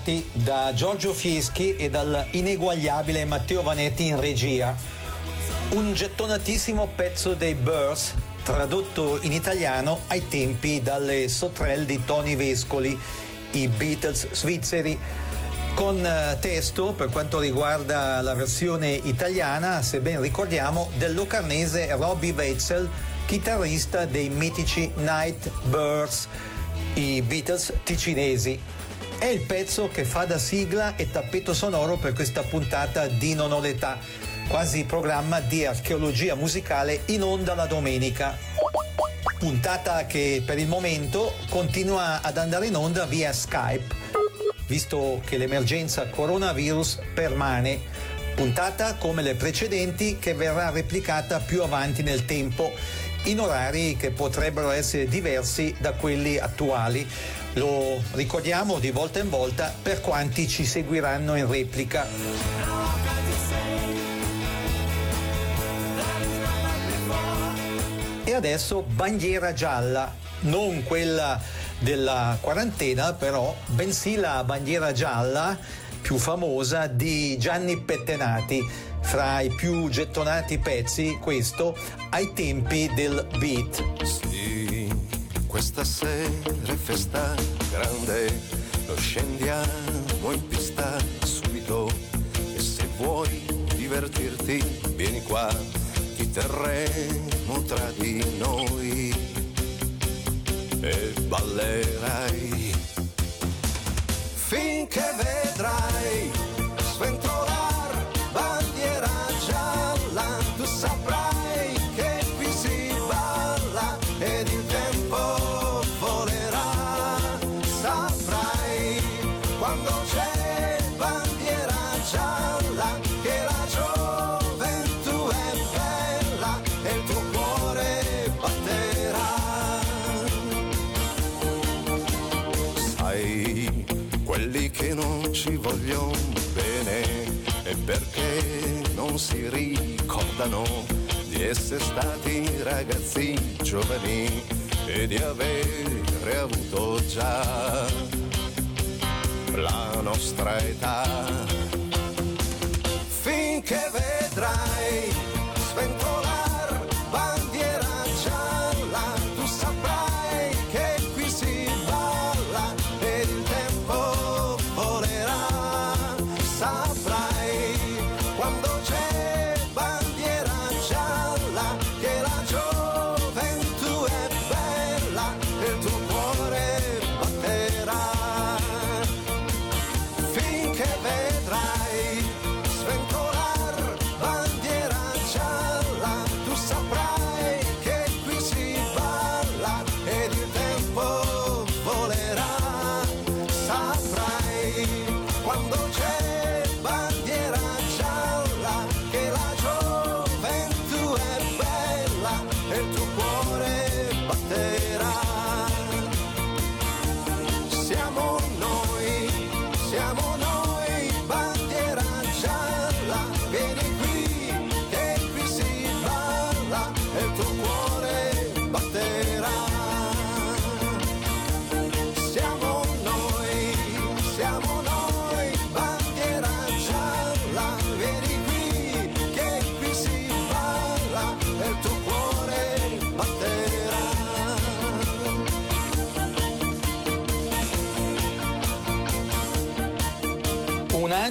bentrovati da Giorgio Fieschi e dal ineguagliabile Matteo Vanetti in regia. Un gettonatissimo pezzo dei Birds, tradotto in italiano ai tempi dalle sottrelle di Tony Vescoli, i Beatles svizzeri, con eh, testo per quanto riguarda la versione italiana, se ben ricordiamo, del locarnese Robbie Wetzel, chitarrista dei mitici Night Birds, i Beatles ticinesi. È il pezzo che fa da sigla e tappeto sonoro per questa puntata di Non ho l'età, quasi programma di archeologia musicale in onda la domenica. Puntata che per il momento continua ad andare in onda via Skype, visto che l'emergenza coronavirus permane. Puntata come le precedenti che verrà replicata più avanti nel tempo in orari che potrebbero essere diversi da quelli attuali. Lo ricordiamo di volta in volta per quanti ci seguiranno in replica. E adesso bandiera gialla, non quella della quarantena però, bensì la bandiera gialla più famosa di Gianni Pettenati, fra i più gettonati pezzi, questo ai tempi del beat. Sì, questa sera è festa grande, lo scendiamo in pista subito. E se vuoi divertirti vieni qua, ti terremo tra di noi. E ballerai finché vedrai. Sventolar si ricordano di essere stati ragazzi giovani e di avere avuto già la nostra età. Finché vedrai sventolar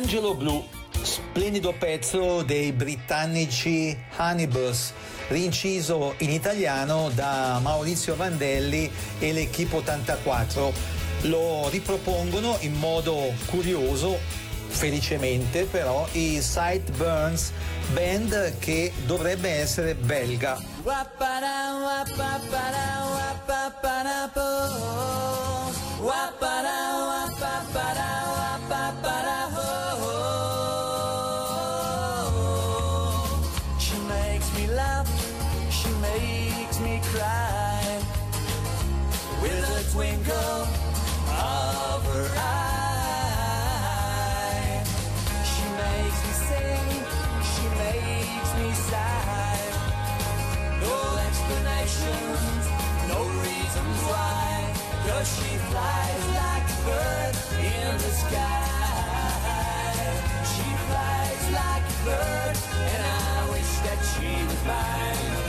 angelo blu, splendido pezzo dei britannici Honeybus, rinciso in italiano da Maurizio Vandelli e l'Equipe 84. Lo ripropongono in modo curioso, felicemente però, i Sideburns band che dovrebbe essere belga. She flies like a bird in the sky. She flies like a bird, and I wish that she.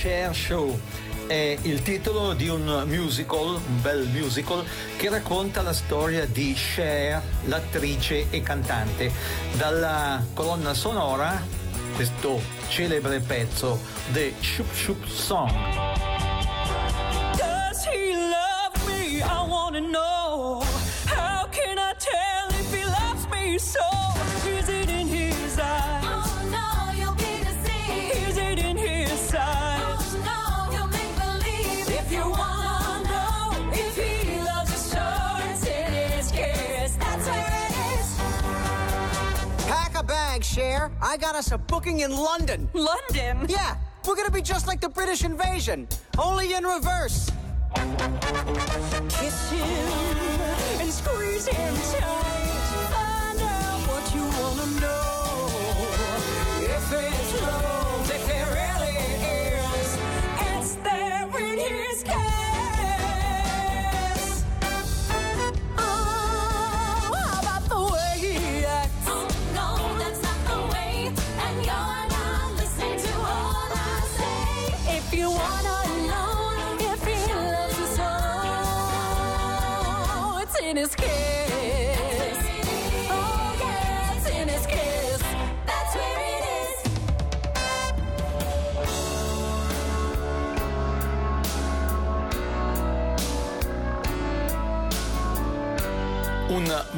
Share Show è il titolo di un musical, un bel musical, che racconta la storia di Cher, l'attrice e cantante. Dalla colonna sonora, questo celebre pezzo, The Shoop Shoop Song. Cher. I got us a booking in London. London. Yeah, we're gonna be just like the British invasion, only in reverse. Kiss him and squeeze him tight. Find out what you wanna know. If it's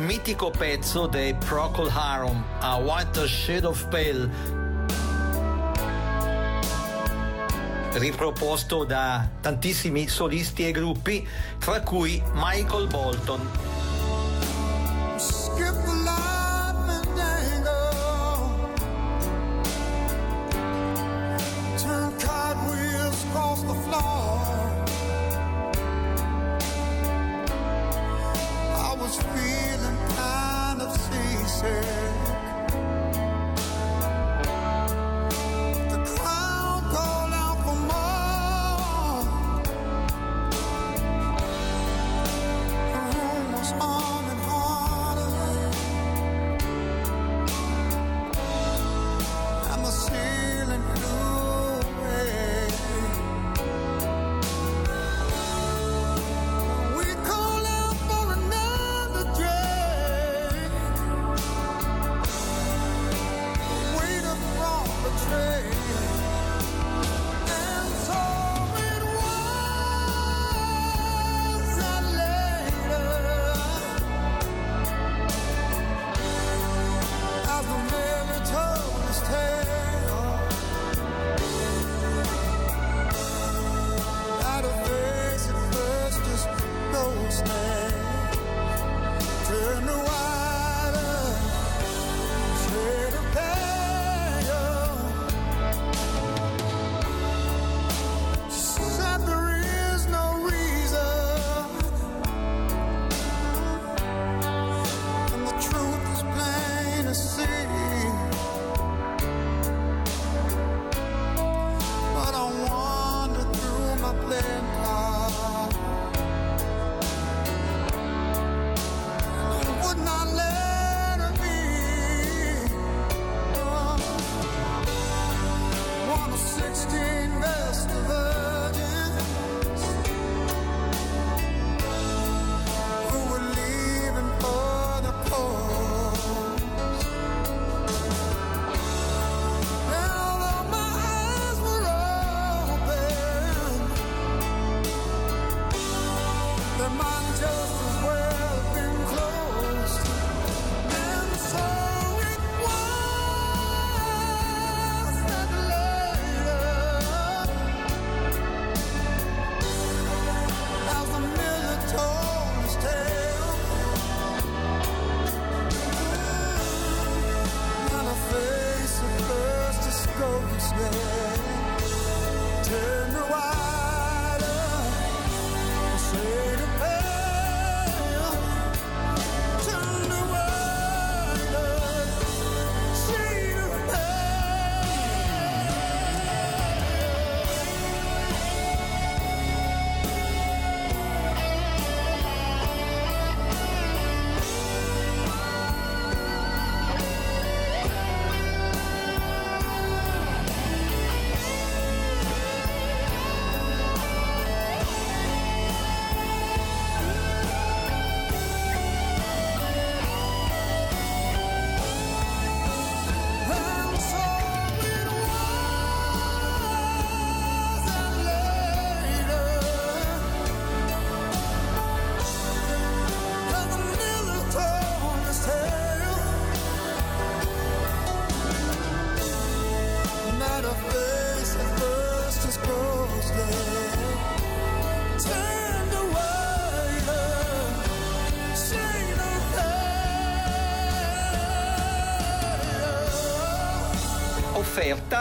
mitico pezzo dei Procol Harum, A White Shade of Pale, riproposto da tantissimi solisti e gruppi, fra cui Michael Bolton.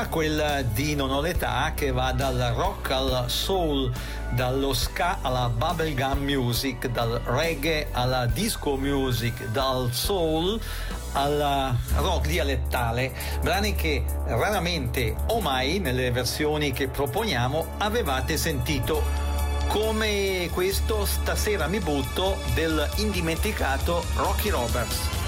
musica, quella di Non ho l'età, che va dal rock al soul, dallo ska alla bubblegum music, dal reggae alla disco music, dal soul al rock dialettale, brani che raramente o mai nelle versioni che proponiamo avevate sentito. Come questo stasera mi butto dell'indimenticato Rocky Roberts.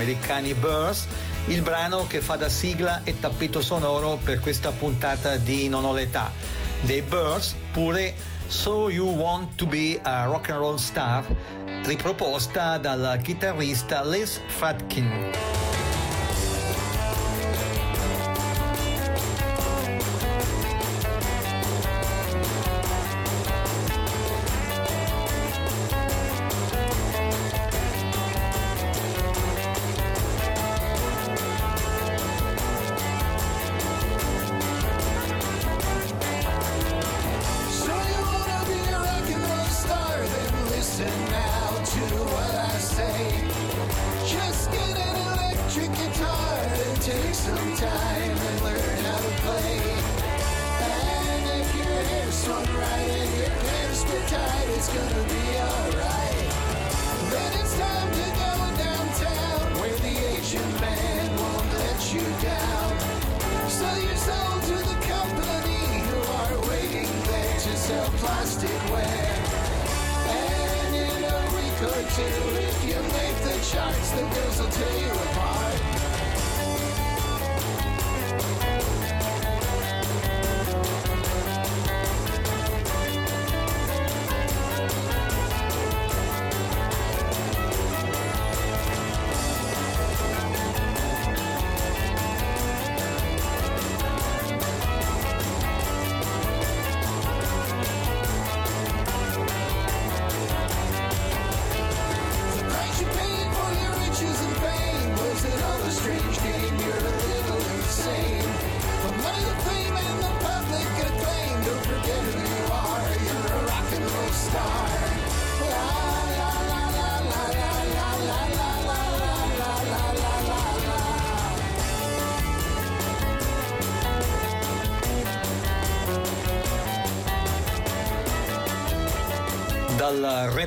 americani Burst, il brano che fa da sigla e tappeto sonoro per questa puntata di Non ho l'età. Dei Burst, pure So You Want to Be a Rock and Roll Star, riproposta dal chitarrista Liz Fatkin.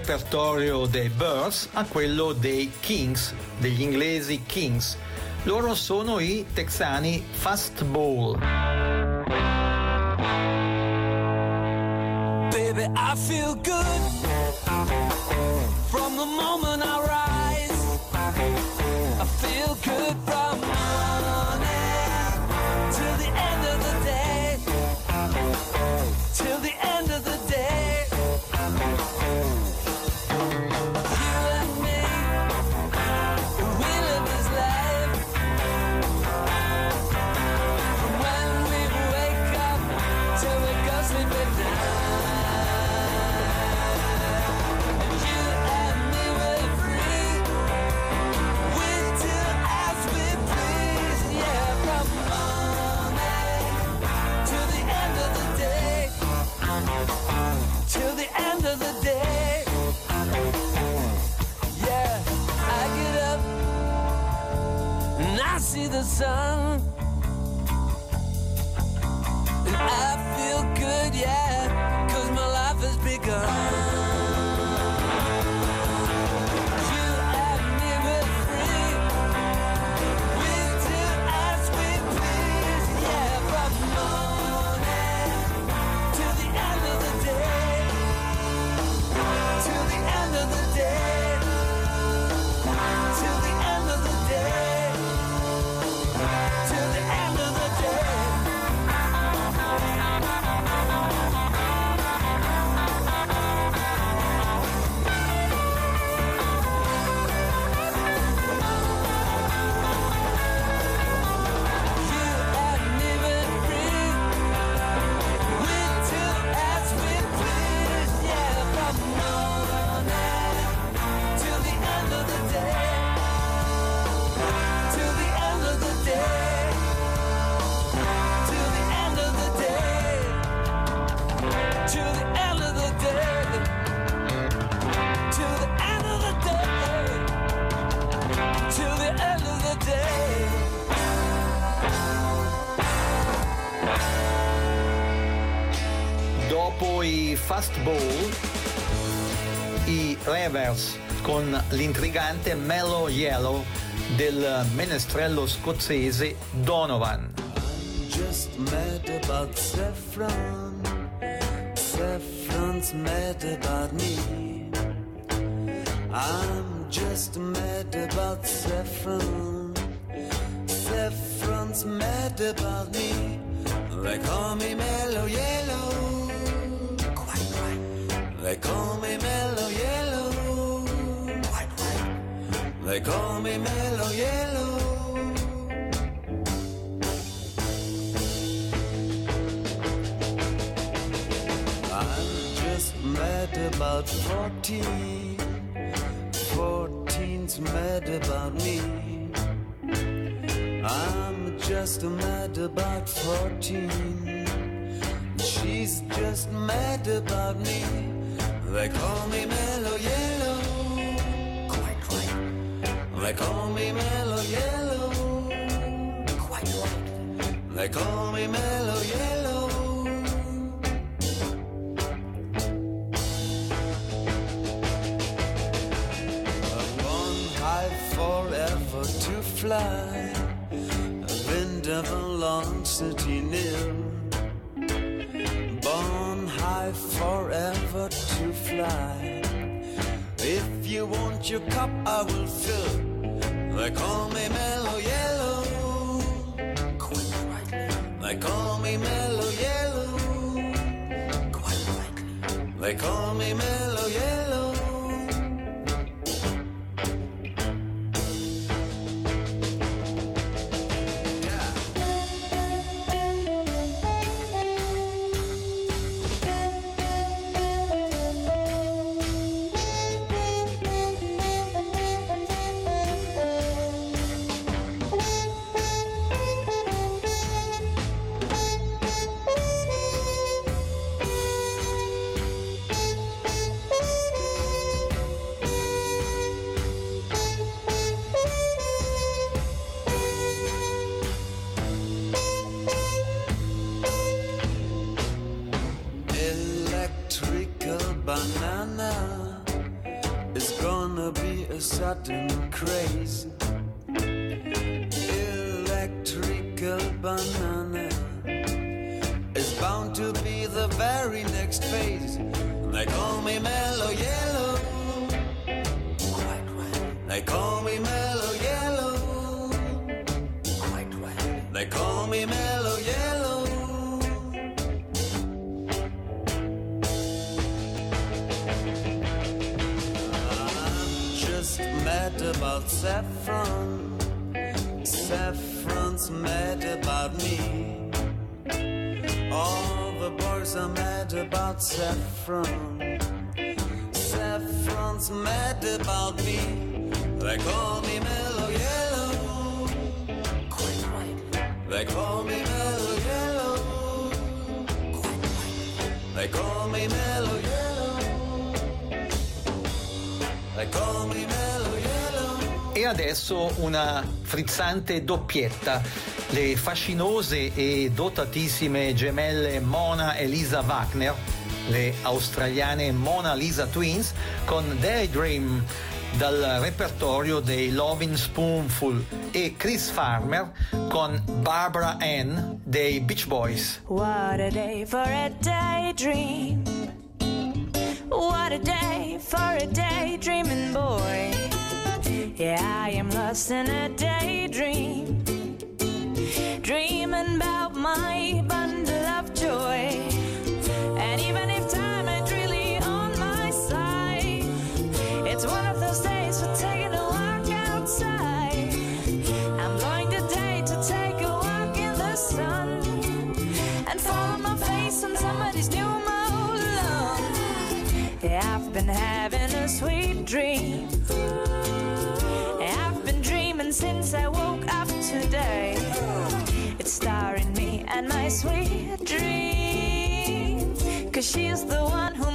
repertorio dei Birds a quello dei Kings, degli inglesi Kings. Loro sono i texani fastball. Baby, I feel good from the moment I rise. I feel good. I see l'intrigante Mellow Yellow del menestrello scozzese Donovan. I'm just mad about Saffron. Saffron's mad about me. They call me Mellow Yellow. They call me Mellow They call me Mellow Yellow. I'm just mad about 14. 14's mad about me. I'm just mad about 14. She's just mad about me. They call me Mellow They call me Mellow Yellow. Quite right. They call me Mellow Yellow. One high forever to fly. A wind of a long city near. Born high forever to fly. If you want your cup, I will fill. They call me Mellow Yellow. Quite rightly. They call me Mellow Yellow. Quite rightly. They call me Mellow saffron. Saffron's mad about me. They call me mellow yellow. Quite right. They call me mellow yellow. Quite right. They call me mellow yellow. They call me mellow yellow. E adesso una frizzante doppietta. Le fascinose e dotatissime gemelle Mona e Lisa Wagner, le australiane Mona Lisa Twins, con Daydream dal repertorio dei Loving Spoonful e Chris Farmer con Barbara Ann dei Beach Boys. What a day for a daydream. What a day for a daydreaming boy. Yeah, I am lost in a daydream. Dreaming about my sweet dream. I've been dreaming since I woke up today. It's starring me and my sweet dream. Cause she's the one who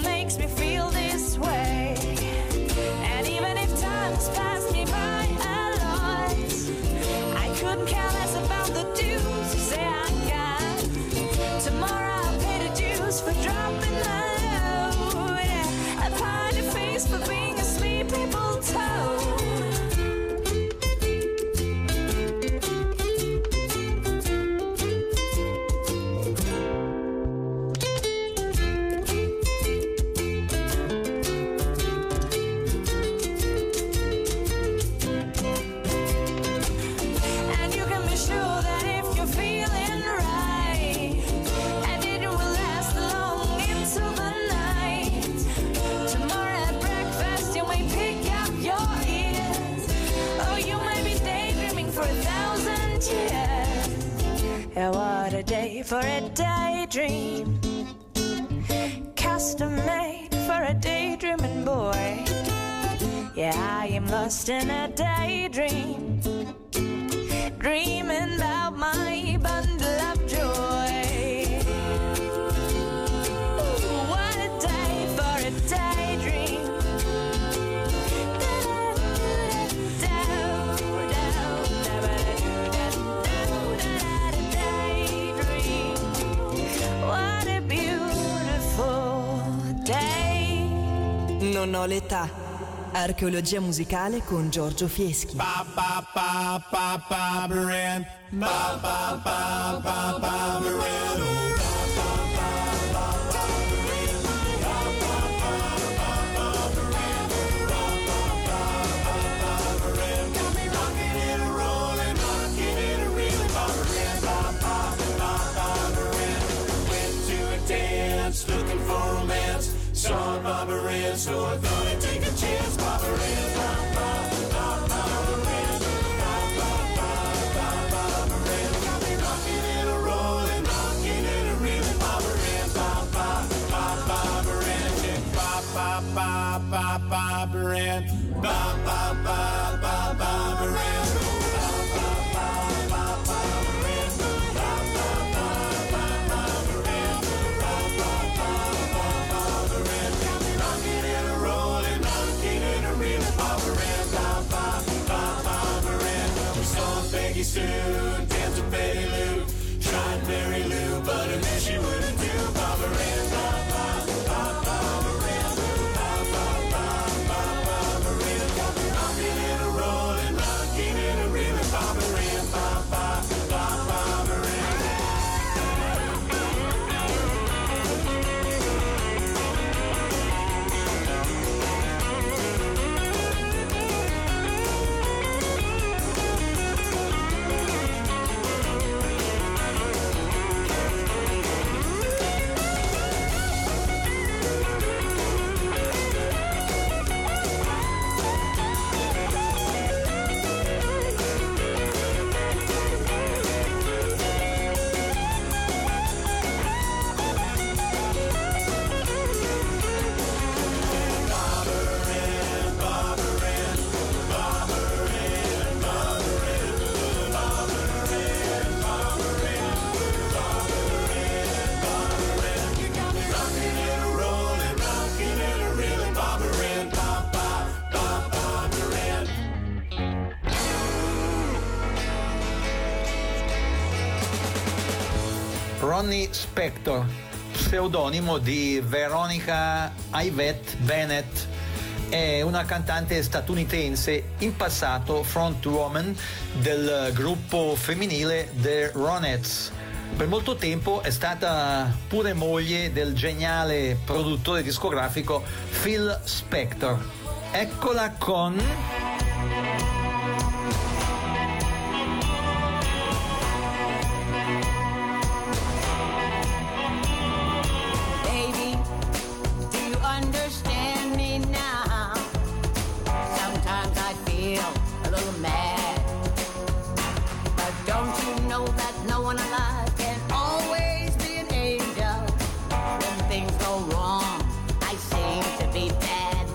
for a daydream, custom made for a daydreaming boy. Yeah, I am lost in a daydream dreaming about my Non ho l'età. Archeologia musicale con Giorgio Fieschi. Ba ba ba ba ba Saw Barbara Ann, so I thought I'd take a chance. Barbara Ann, ba ba ba ba. Ba ba ba Got me and and. Ba ba. Ba ba ba ba ba Ronnie Spector, pseudonimo di Veronica Ivette Bennett, è una cantante statunitense, in passato frontwoman del gruppo femminile The Ronettes. Per molto tempo è stata pure moglie del geniale produttore discografico Phil Spector. Eccola con feel a little mad. But don't you know that no one alive can always be an angel? When things go wrong, I seem to be bad.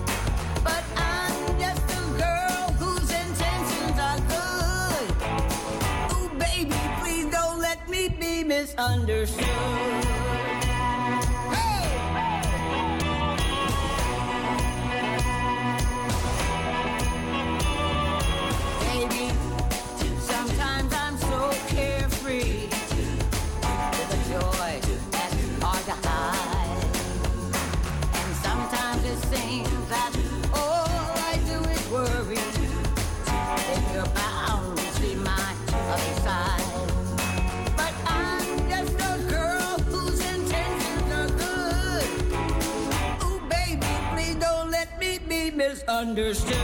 But I'm just a girl whose intentions are good. Ooh, baby, please don't let me be misunderstood. Be misunderstood.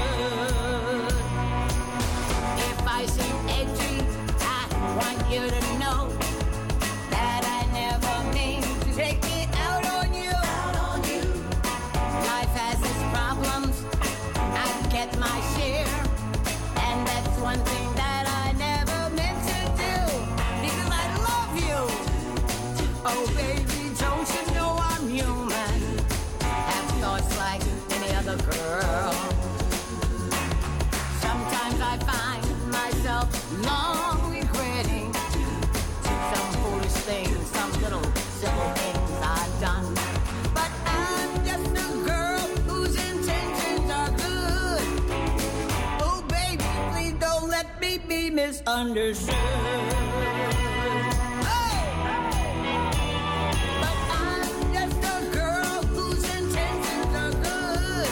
If I seem edgy, I want you to be misunderstood. But I'm just a girl whose intentions are good.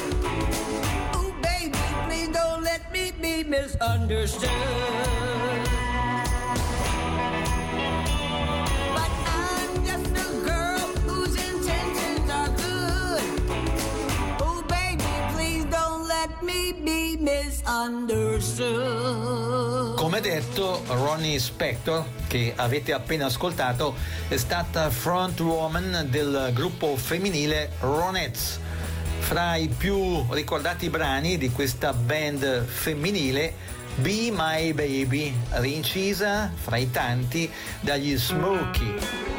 Ooh, baby, please don't let me be misunderstood. But I'm just a girl whose intentions are good. Oh, baby, please don't let me be misunderstood. Come detto, Ronnie Spector, che avete appena ascoltato, è stata frontwoman del gruppo femminile Ronettes. Fra i più ricordati brani di questa band femminile, Be My Baby, rincisa fra i tanti dagli Smokey.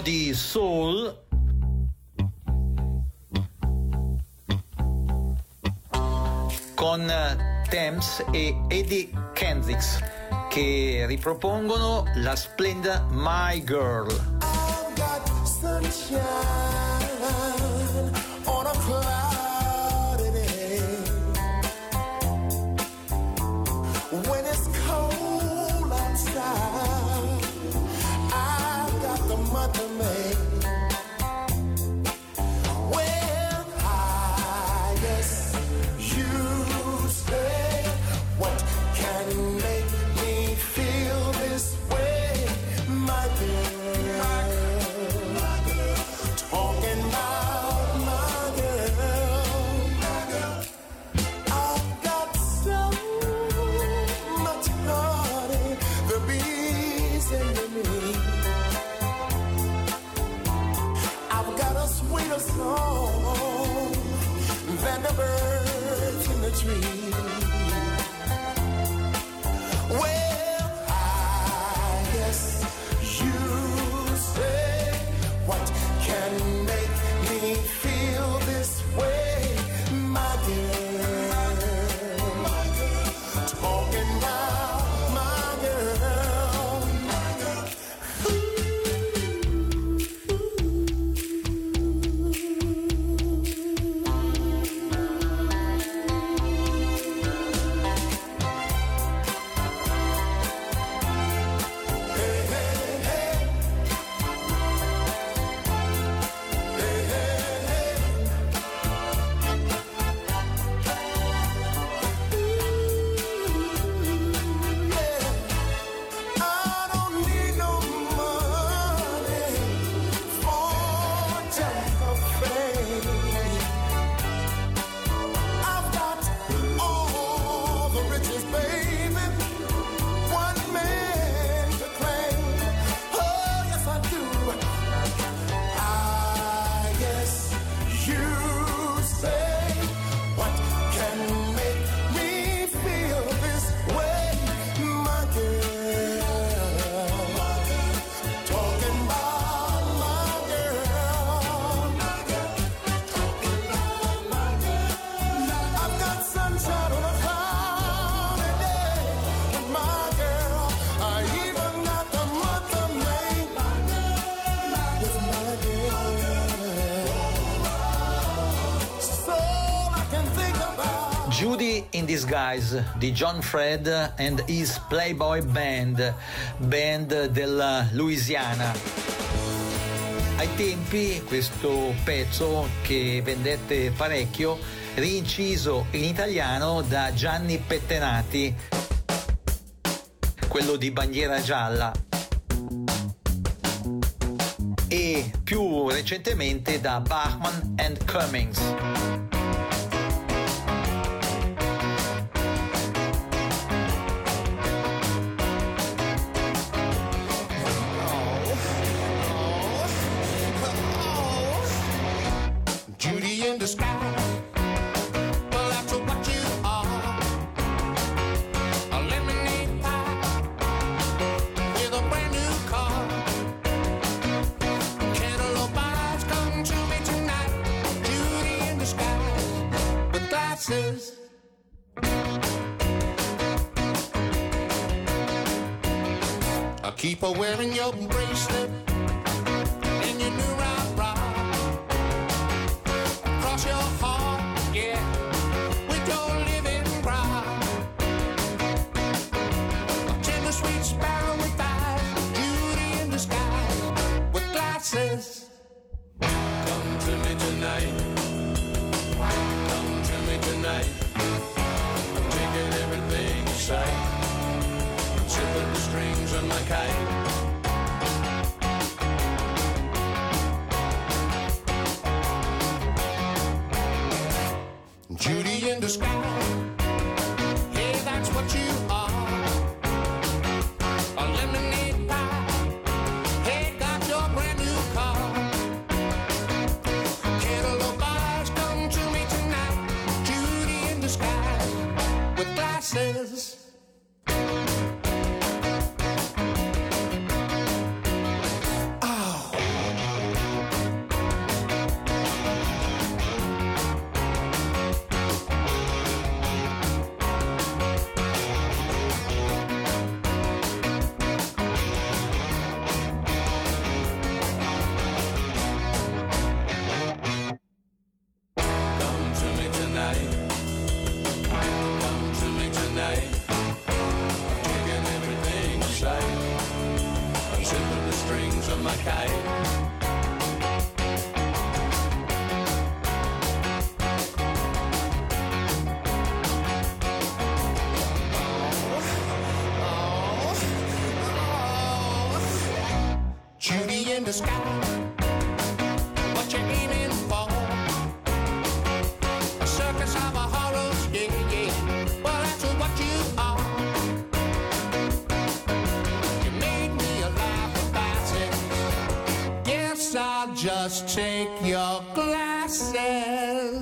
di soul. con eh, Thames e Eddie Kendricks che ripropongono la splendida My Girl. and the birds in the trees. Judy in Disguise di John Fred and his Playboy Band, band della Louisiana. Ai tempi questo pezzo che vendette parecchio, rinciso in italiano da Gianni Pettenati, quello di Bandiera Gialla, e più recentemente da Bachman and Cummings. wearing your bracelet.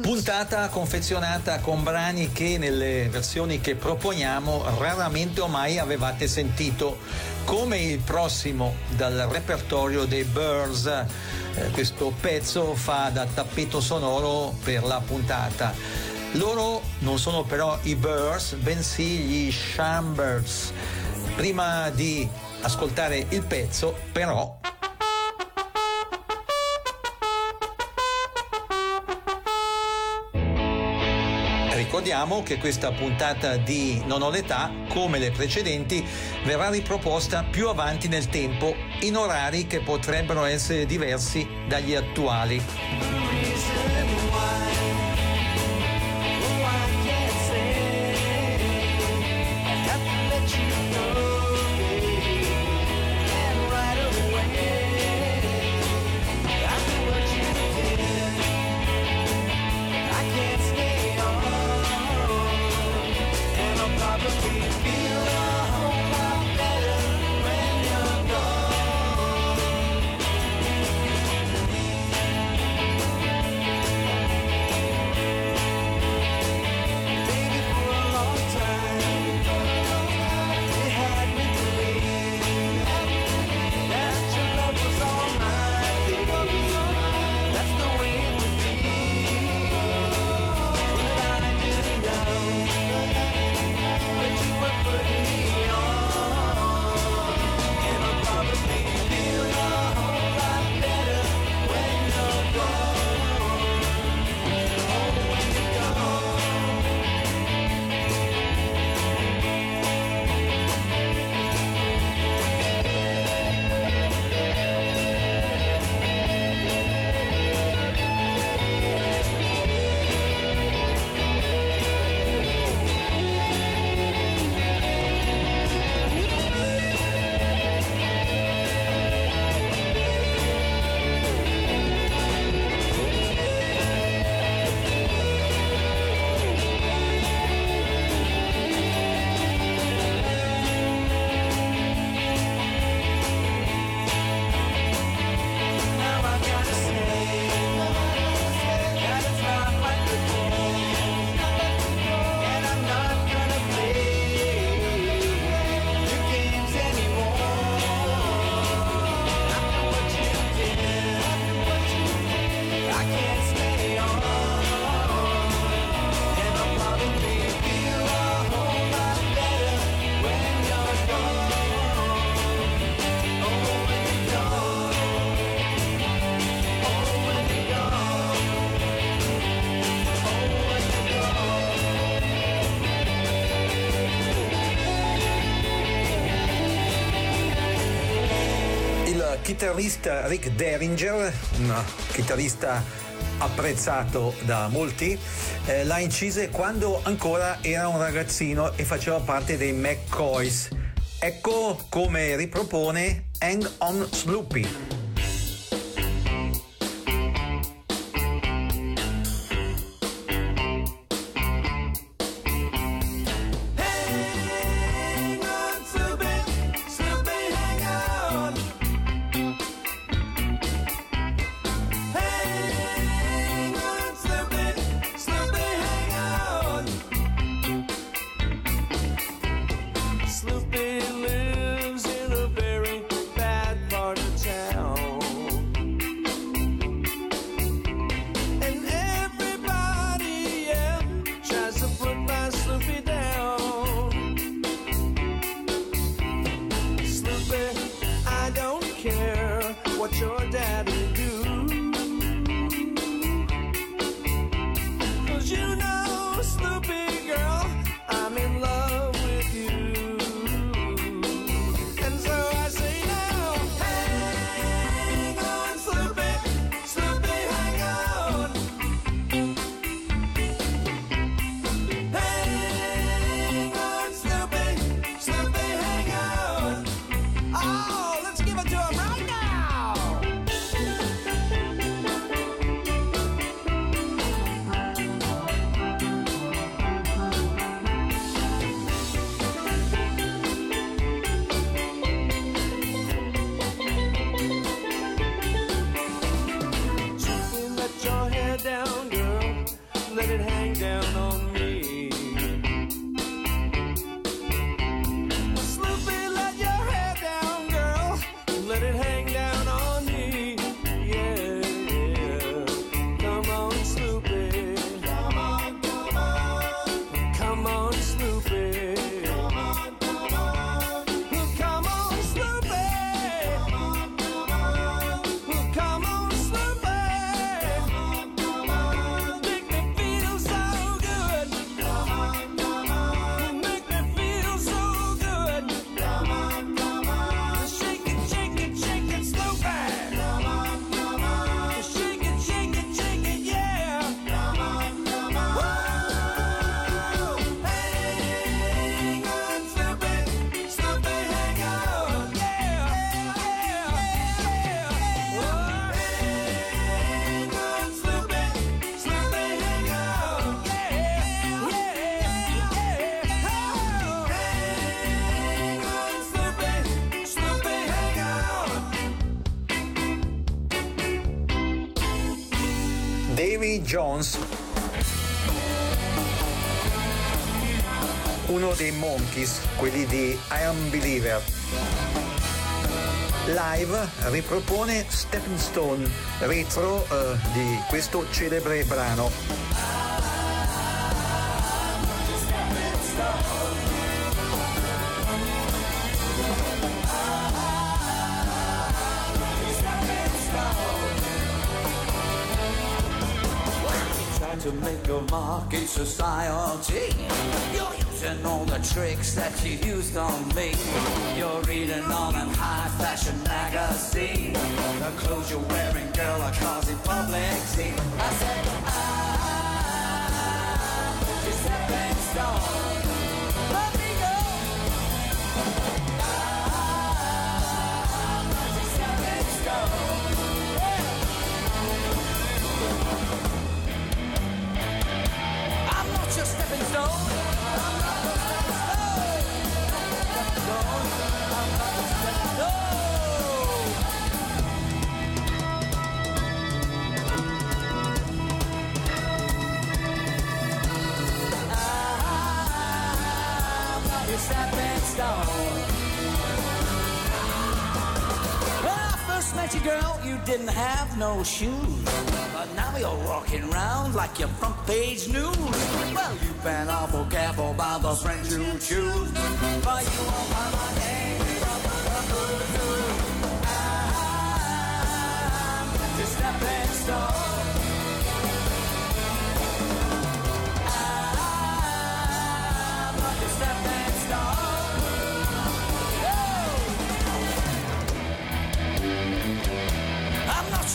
Puntata confezionata con brani che nelle versioni che proponiamo raramente o mai avevate sentito, come il prossimo dal repertorio dei Birds. Eh, questo pezzo fa da tappeto sonoro per la puntata. Loro non sono però i Birds, bensì gli Shambirds. Prima di ascoltare il pezzo, però, Ricordiamo che questa puntata di Non ho l'età, come le precedenti, verrà riproposta più avanti nel tempo in orari che potrebbero essere diversi dagli attuali. Chitarrista Rick Derringer, un chitarrista apprezzato da molti, eh, l'ha incise quando ancora era un ragazzino e faceva parte dei McCoys. Ecco come ripropone Hang on Sloopy. your dad. Davy Jones, uno dei Monkeys, quelli di I Am Believer. Live ripropone Stepping Stone, retro eh, di questo celebre brano. Society. You're using all the tricks that you used on me. You're reading on a high fashion magazine. The clothes you're wearing, girl, are causing public scene. I said, Oh! Met you, girl, you didn't have no shoes. But now you're walking around like you're front page news. Well, you've been awful careful about the friends you choose. But you won't my name. I'm just stepping stone.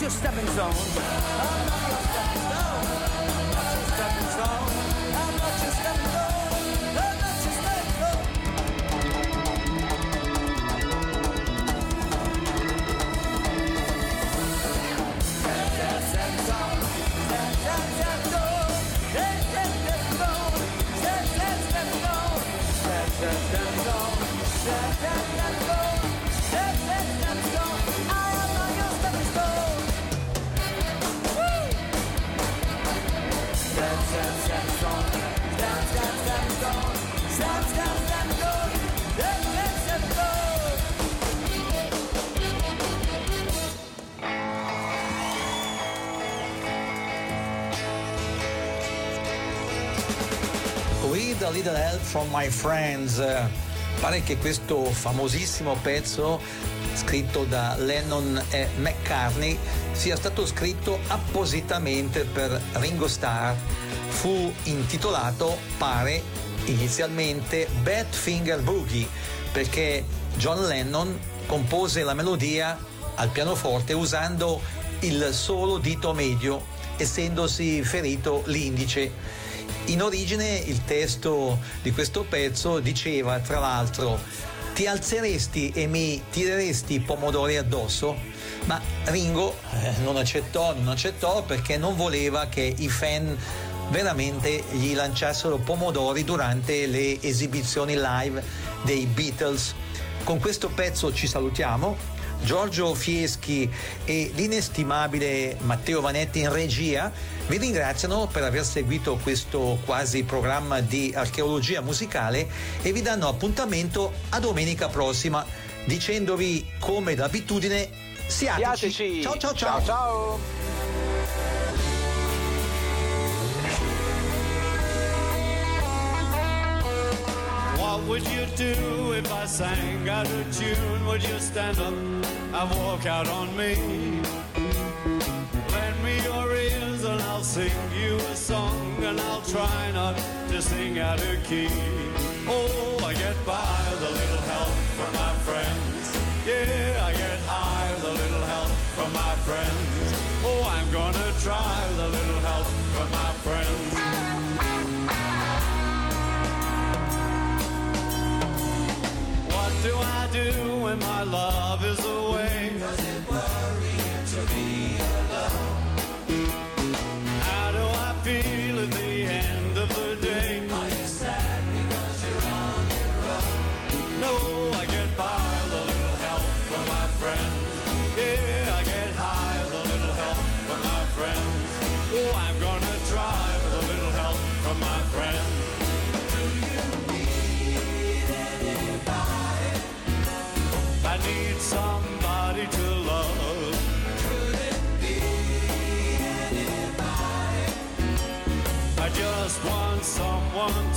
Your stepping stone. I'm not your stepping stone. I'm not your stepping stone. Little Help from My Friends. Pare che questo famosissimo pezzo scritto da Lennon e McCartney sia stato scritto appositamente per Ringo Starr. Fu intitolato, pare, inizialmente Badfinger Boogie perché John Lennon compose la melodia al pianoforte usando il solo dito medio, essendosi ferito l'indice. In origine il testo di questo pezzo diceva tra l'altro ti alzeresti e mi tireresti i pomodori addosso? Ma Ringo eh, non accettò, non accettò perché non voleva che i fan veramente gli lanciassero pomodori durante le esibizioni live dei Beatles. Con questo pezzo ci salutiamo. Giorgio Fieschi e l'inestimabile Matteo Vanetti in regia vi ringraziano per aver seguito questo quasi programma di archeologia musicale e vi danno appuntamento a domenica prossima dicendovi come d'abitudine siateci. Siateci. Ciao ciao ciao. ciao. ciao. Would you do if I sang out of tune? Would you stand up and walk out on me? Lend me your ears and I'll sing you a song and I'll try not to sing out of key. Oh, I get by with a little help from my friends. Yeah, I get high with a little help from my friends. Oh, I'm gonna try with a little help from my friends. Do I do when my love is away?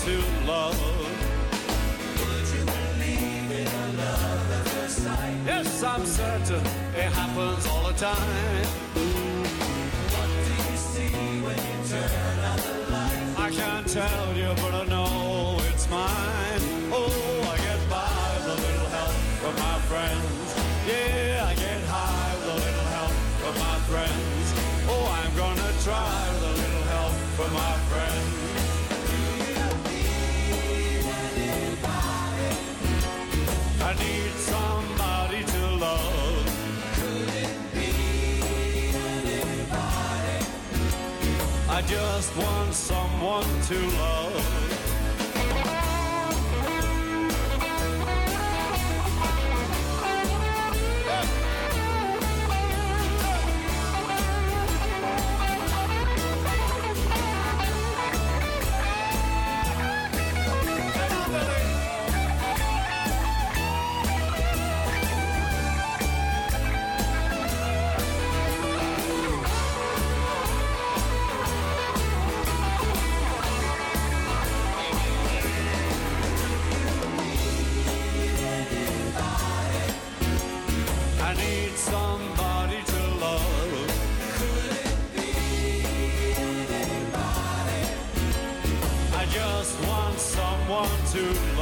To love. Would you believe in a love at first sight? Yes, I'm certain it happens all the time. What do you see when you turn out the light? I can't tell you, but I know it's mine. Oh, I get by with a little help from my friends. Yeah, I get high with a little help from my friends. Oh, I'm gonna try just want someone to love. soon.